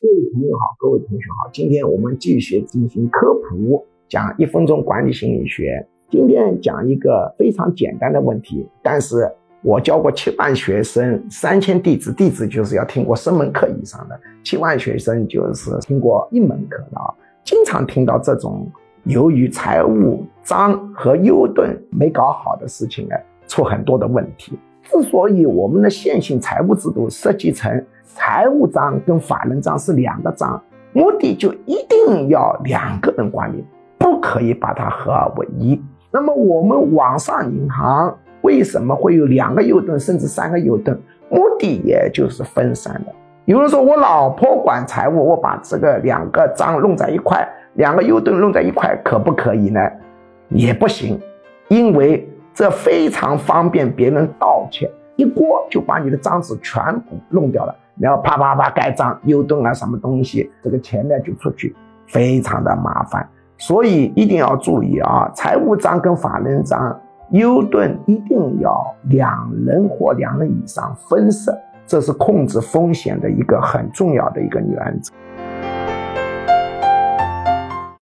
各位朋友好，各位同学好，今天我们继续进行科普，讲一分钟管理心理学。今天讲一个非常简单的问题，但是我教过七万学生，三千弟子，弟子就是要听过十门课以上的，七万学生就是听过一门课的啊。经常听到这种由于财务章和优盾没搞好的事情呢，出很多的问题。之所以我们的现行财务制度设计成财务章跟法人章是两个章，目的就一定要两个人管理，不可以把它合二为一。那么我们网上银行为什么会有两个优盾甚至三个优盾？目的也就是分散的。有人说我老婆管财务，我把这个两个章弄在一块，两个优盾弄在一块，可不可以呢？也不行，因为。这非常方便别人盗窃，一锅就把你的章子全部弄掉了，然后啪啪啪盖章、优盾啊什么东西，这个钱呢就出去，非常的麻烦。所以一定要注意啊，财务章跟法人章、优盾一定要两人或两人以上分设，这是控制风险的一个很重要的一个原则。